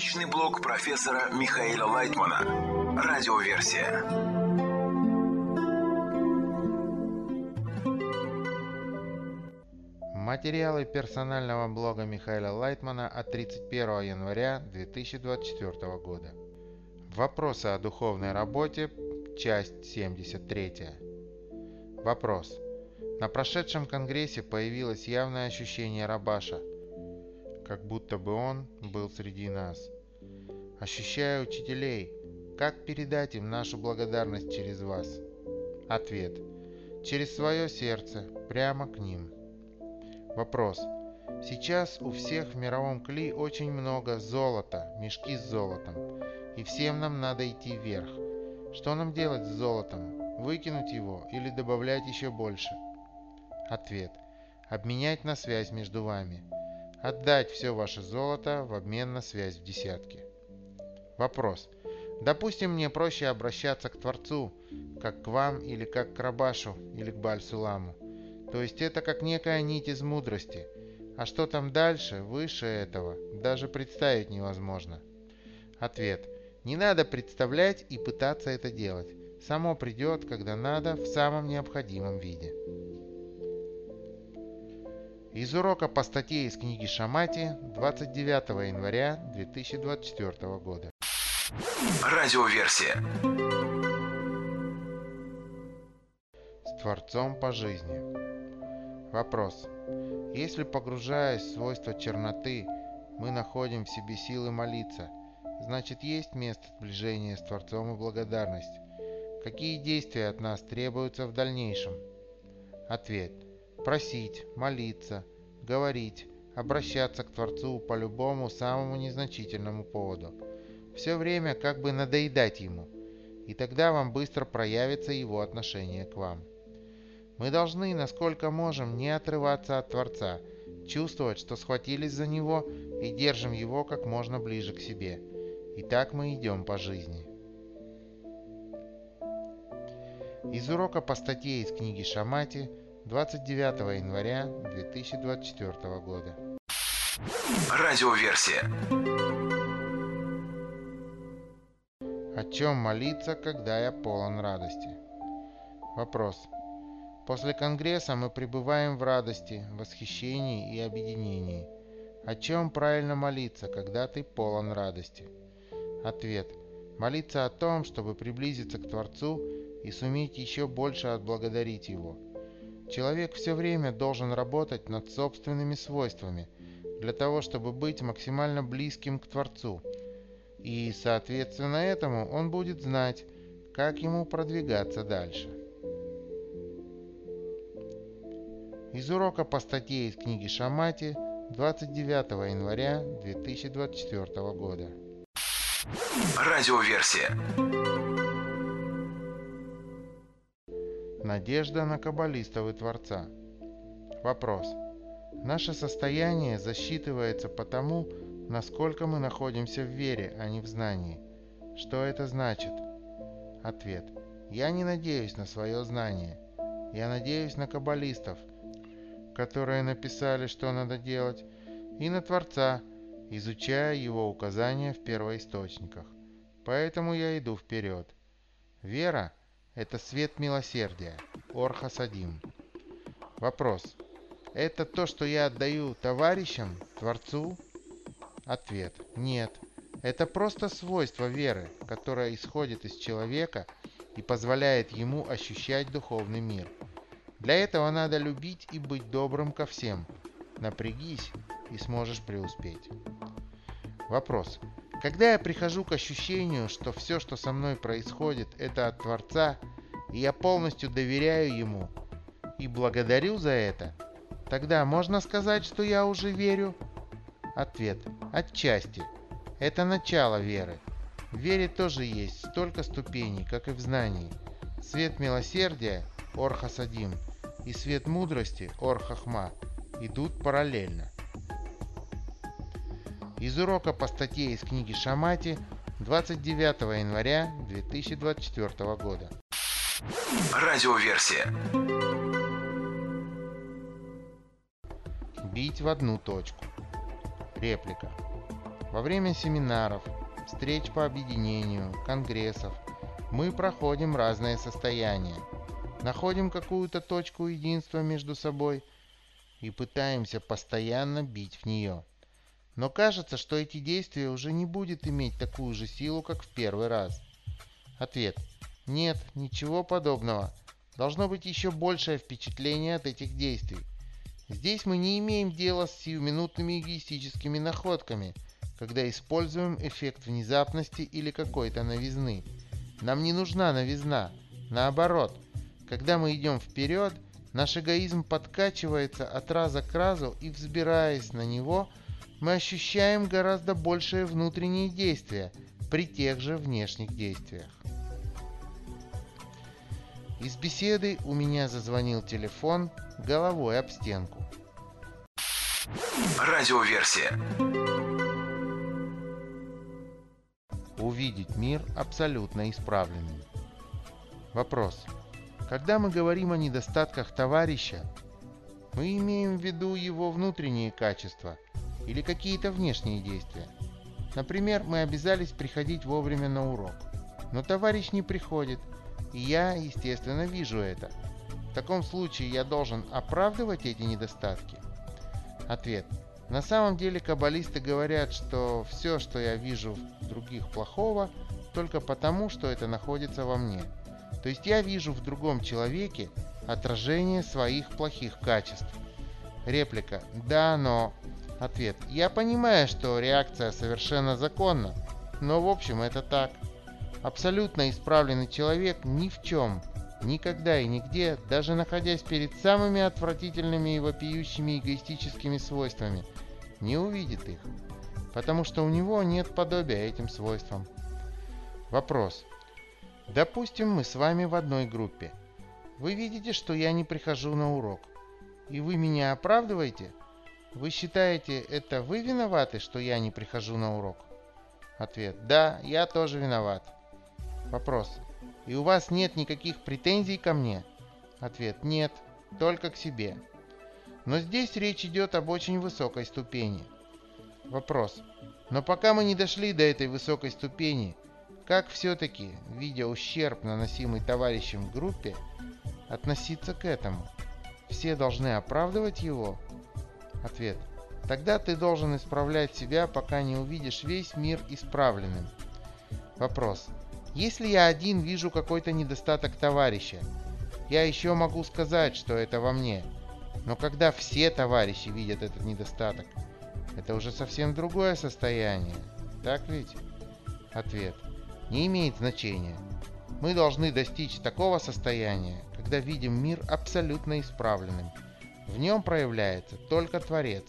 Научный блог профессора Михаила Лайтмана. Радиоверсия. Материалы персонального блога Михаила Лайтмана от 31 января 2024 года. Вопросы о духовной работе, часть 73. Вопрос. На прошедшем конгрессе появилось явное ощущение рабаша, как будто бы он был среди нас. Ощущая учителей, как передать им нашу благодарность через вас? Ответ. Через свое сердце, прямо к ним. Вопрос. Сейчас у всех в мировом кли очень много золота, мешки с золотом, и всем нам надо идти вверх. Что нам делать с золотом? Выкинуть его или добавлять еще больше? Ответ. Обменять на связь между вами. Отдать все ваше золото в обмен на связь в десятке. Вопрос. Допустим, мне проще обращаться к Творцу, как к вам или как к Рабашу или к Бальсуламу. То есть это как некая нить из мудрости. А что там дальше, выше этого, даже представить невозможно. Ответ. Не надо представлять и пытаться это делать. Само придет, когда надо, в самом необходимом виде. Из урока по статье из книги Шамати 29 января 2024 года. Радиоверсия. С Творцом по жизни. Вопрос. Если, погружаясь в свойства черноты, мы находим в себе силы молиться, значит есть место сближения с Творцом и благодарность. Какие действия от нас требуются в дальнейшем? Ответ. Просить, молиться, говорить, обращаться к Творцу по любому самому незначительному поводу. Все время как бы надоедать Ему, и тогда вам быстро проявится Его отношение к вам. Мы должны, насколько можем, не отрываться от Творца, чувствовать, что схватились за Него и держим Его как можно ближе к себе. И так мы идем по жизни. Из урока по статье из книги Шамати 29 января 2024 года. Радиоверсия. О чем молиться, когда я полон радости? Вопрос. После Конгресса мы пребываем в радости, восхищении и объединении. О чем правильно молиться, когда ты полон радости? Ответ. Молиться о том, чтобы приблизиться к Творцу и суметь еще больше отблагодарить Его. Человек все время должен работать над собственными свойствами, для того, чтобы быть максимально близким к Творцу. И, соответственно этому, он будет знать, как ему продвигаться дальше. Из урока по статье из книги Шамати 29 января 2024 года. Радиоверсия. Надежда на каббалистов и Творца. Вопрос. Наше состояние засчитывается по тому, насколько мы находимся в вере, а не в знании. Что это значит? Ответ. Я не надеюсь на свое знание. Я надеюсь на каббалистов, которые написали, что надо делать, и на Творца, изучая его указания в первоисточниках. Поэтому я иду вперед. Вера – это свет милосердия, Орхасадим. Вопрос. Это то, что я отдаю товарищам, Творцу? Ответ. Нет. Это просто свойство веры, которое исходит из человека и позволяет ему ощущать духовный мир – для этого надо любить и быть добрым ко всем. Напрягись и сможешь преуспеть. Вопрос. Когда я прихожу к ощущению, что все, что со мной происходит, это от Творца, и я полностью доверяю Ему и благодарю за это, тогда можно сказать, что я уже верю? Ответ. Отчасти. Это начало веры. В вере тоже есть столько ступеней, как и в знании. Свет милосердия, Орхасадим, и свет мудрости, Ор-Хахма, идут параллельно. Из урока по статье из книги Шамати 29 января 2024 года. Радиоверсия. Бить в одну точку. Реплика. Во время семинаров, встреч по объединению, конгрессов мы проходим разные состояния, находим какую-то точку единства между собой и пытаемся постоянно бить в нее. Но кажется, что эти действия уже не будет иметь такую же силу, как в первый раз. Ответ. Нет, ничего подобного. Должно быть еще большее впечатление от этих действий. Здесь мы не имеем дела с сиюминутными эгоистическими находками, когда используем эффект внезапности или какой-то новизны. Нам не нужна новизна. Наоборот, когда мы идем вперед, наш эгоизм подкачивается от раза к разу и, взбираясь на него, мы ощущаем гораздо большее внутреннее действие при тех же внешних действиях. Из беседы у меня зазвонил телефон головой об стенку. Радиоверсия. Увидеть мир абсолютно исправленным. Вопрос. Когда мы говорим о недостатках товарища, мы имеем в виду его внутренние качества или какие-то внешние действия. Например, мы обязались приходить вовремя на урок, но товарищ не приходит, и я, естественно, вижу это. В таком случае я должен оправдывать эти недостатки? Ответ. На самом деле каббалисты говорят, что все, что я вижу в других плохого, только потому, что это находится во мне. То есть я вижу в другом человеке отражение своих плохих качеств. Реплика. Да, но... Ответ. Я понимаю, что реакция совершенно законна, но в общем это так. Абсолютно исправленный человек ни в чем, никогда и нигде, даже находясь перед самыми отвратительными и вопиющими эгоистическими свойствами, не увидит их, потому что у него нет подобия этим свойствам. Вопрос. Допустим, мы с вами в одной группе. Вы видите, что я не прихожу на урок. И вы меня оправдываете? Вы считаете, это вы виноваты, что я не прихожу на урок? Ответ. Да, я тоже виноват. Вопрос. И у вас нет никаких претензий ко мне? Ответ. Нет, только к себе. Но здесь речь идет об очень высокой ступени. Вопрос. Но пока мы не дошли до этой высокой ступени, как все-таки, видя ущерб, наносимый товарищем в группе, относиться к этому? Все должны оправдывать его? Ответ. Тогда ты должен исправлять себя, пока не увидишь весь мир исправленным. Вопрос. Если я один вижу какой-то недостаток товарища, я еще могу сказать, что это во мне. Но когда все товарищи видят этот недостаток, это уже совсем другое состояние. Так ведь? Ответ. Не имеет значения. Мы должны достичь такого состояния, когда видим мир абсолютно исправленным. В нем проявляется только Творец.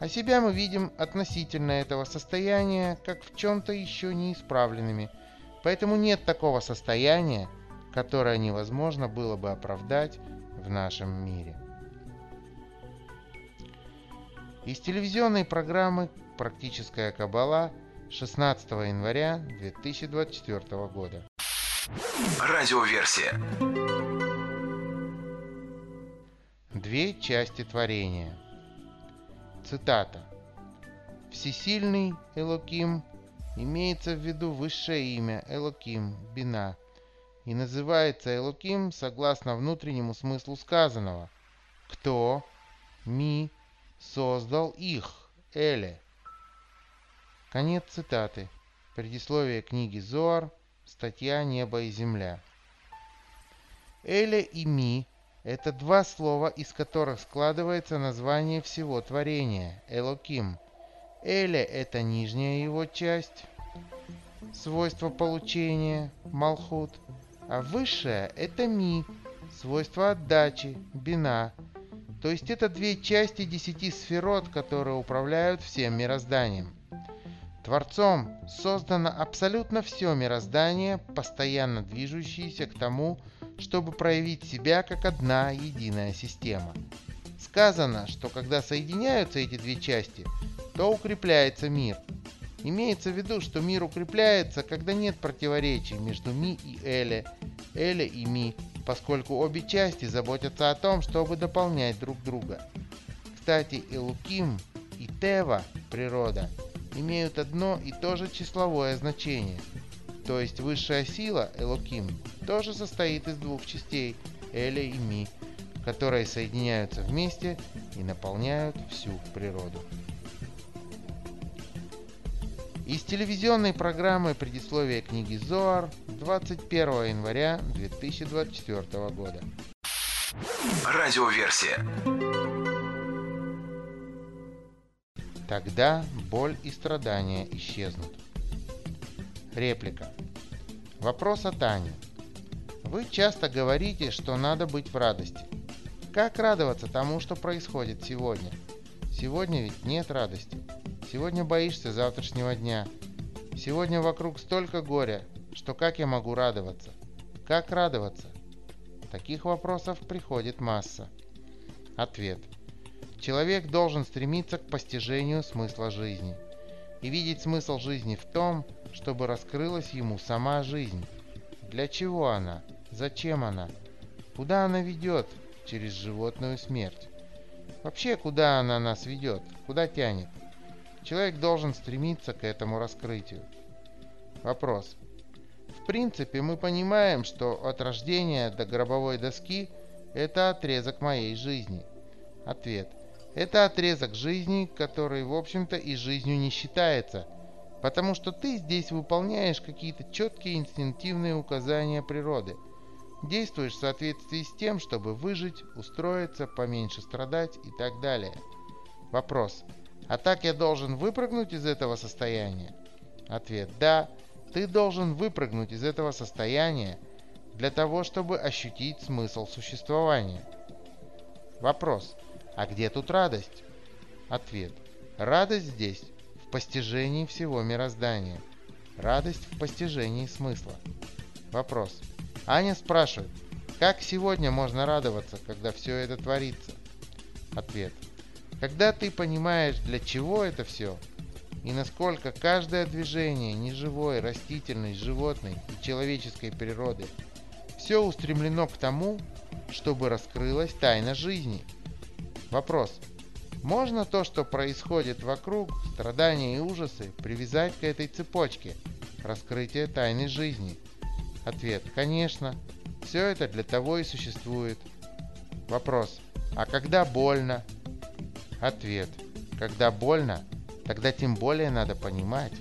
А себя мы видим относительно этого состояния, как в чем-то еще не исправленными – Поэтому нет такого состояния, которое невозможно было бы оправдать в нашем мире. Из телевизионной программы «Практическая кабала» 16 января 2024 года. Радиоверсия. Две части творения. Цитата. «Всесильный Элоким Имеется в виду высшее имя Элоким, Бина, и называется Элоким согласно внутреннему смыслу сказанного. Кто, Ми, создал их, Эле. Конец цитаты. Предисловие книги Зоар, статья «Небо и земля». Эле и Ми – это два слова, из которых складывается название всего творения – Элоким – Эля – это нижняя его часть, свойство получения, Малхут, а высшая – это Ми, свойство отдачи, Бина. То есть это две части десяти сферот, которые управляют всем мирозданием. Творцом создано абсолютно все мироздание, постоянно движущееся к тому, чтобы проявить себя как одна единая система. Сказано, что когда соединяются эти две части – то укрепляется мир. Имеется в виду, что мир укрепляется, когда нет противоречий между Ми и Эле, Эле и Ми, поскольку обе части заботятся о том, чтобы дополнять друг друга. Кстати, Элуким и Тева, природа, имеют одно и то же числовое значение. То есть высшая сила, Элоким, тоже состоит из двух частей, Эля и Ми, которые соединяются вместе и наполняют всю природу. Из телевизионной программы «Предисловие книги Зоар» 21 января 2024 года. Радиоверсия. Тогда боль и страдания исчезнут. Реплика. Вопрос от Ани. Вы часто говорите, что надо быть в радости. Как радоваться тому, что происходит сегодня? Сегодня ведь нет радости. Сегодня боишься завтрашнего дня. Сегодня вокруг столько горя, что как я могу радоваться? Как радоваться? Таких вопросов приходит масса. Ответ. Человек должен стремиться к постижению смысла жизни и видеть смысл жизни в том, чтобы раскрылась ему сама жизнь. Для чего она? Зачем она? Куда она ведет через животную смерть? Вообще, куда она нас ведет? Куда тянет? Человек должен стремиться к этому раскрытию. Вопрос. В принципе, мы понимаем, что от рождения до гробовой доски – это отрезок моей жизни. Ответ. Это отрезок жизни, который, в общем-то, и жизнью не считается, потому что ты здесь выполняешь какие-то четкие инстинктивные указания природы. Действуешь в соответствии с тем, чтобы выжить, устроиться, поменьше страдать и так далее. Вопрос. А так я должен выпрыгнуть из этого состояния? Ответ «Да». Ты должен выпрыгнуть из этого состояния для того, чтобы ощутить смысл существования. Вопрос. А где тут радость? Ответ. Радость здесь, постижении всего мироздания. Радость в постижении смысла. Вопрос. Аня спрашивает, как сегодня можно радоваться, когда все это творится? Ответ. Когда ты понимаешь, для чего это все, и насколько каждое движение неживой, растительной, животной и человеческой природы все устремлено к тому, чтобы раскрылась тайна жизни. Вопрос. Можно то, что происходит вокруг, страдания и ужасы, привязать к этой цепочке раскрытия тайны жизни? Ответ. Конечно. Все это для того и существует. Вопрос. А когда больно? Ответ. Когда больно, тогда тем более надо понимать,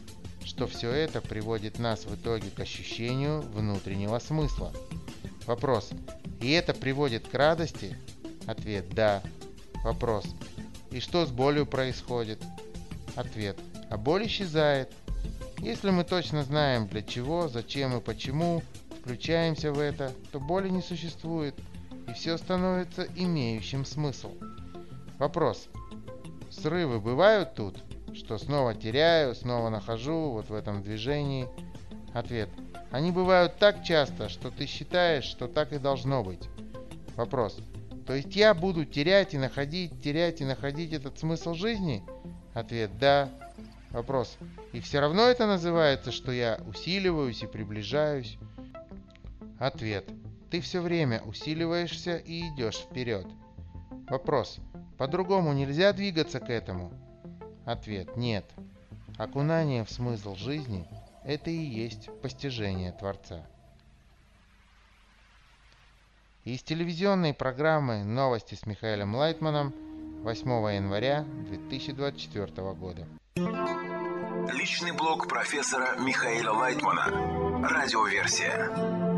что все это приводит нас в итоге к ощущению внутреннего смысла. Вопрос. И это приводит к радости? Ответ. Да. Вопрос. И что с болью происходит? Ответ. А боль исчезает. Если мы точно знаем для чего, зачем и почему включаемся в это, то боли не существует, и все становится имеющим смысл. Вопрос. Срывы бывают тут? Что снова теряю, снова нахожу вот в этом движении? Ответ. Они бывают так часто, что ты считаешь, что так и должно быть. Вопрос. То есть я буду терять и находить, терять и находить этот смысл жизни? Ответ. Да. Вопрос. И все равно это называется, что я усиливаюсь и приближаюсь? Ответ. Ты все время усиливаешься и идешь вперед. Вопрос. По-другому нельзя двигаться к этому? Ответ – нет. Окунание в смысл жизни – это и есть постижение Творца. Из телевизионной программы «Новости с Михаилом Лайтманом» 8 января 2024 года. Личный блог профессора Михаила Лайтмана. Радиоверсия.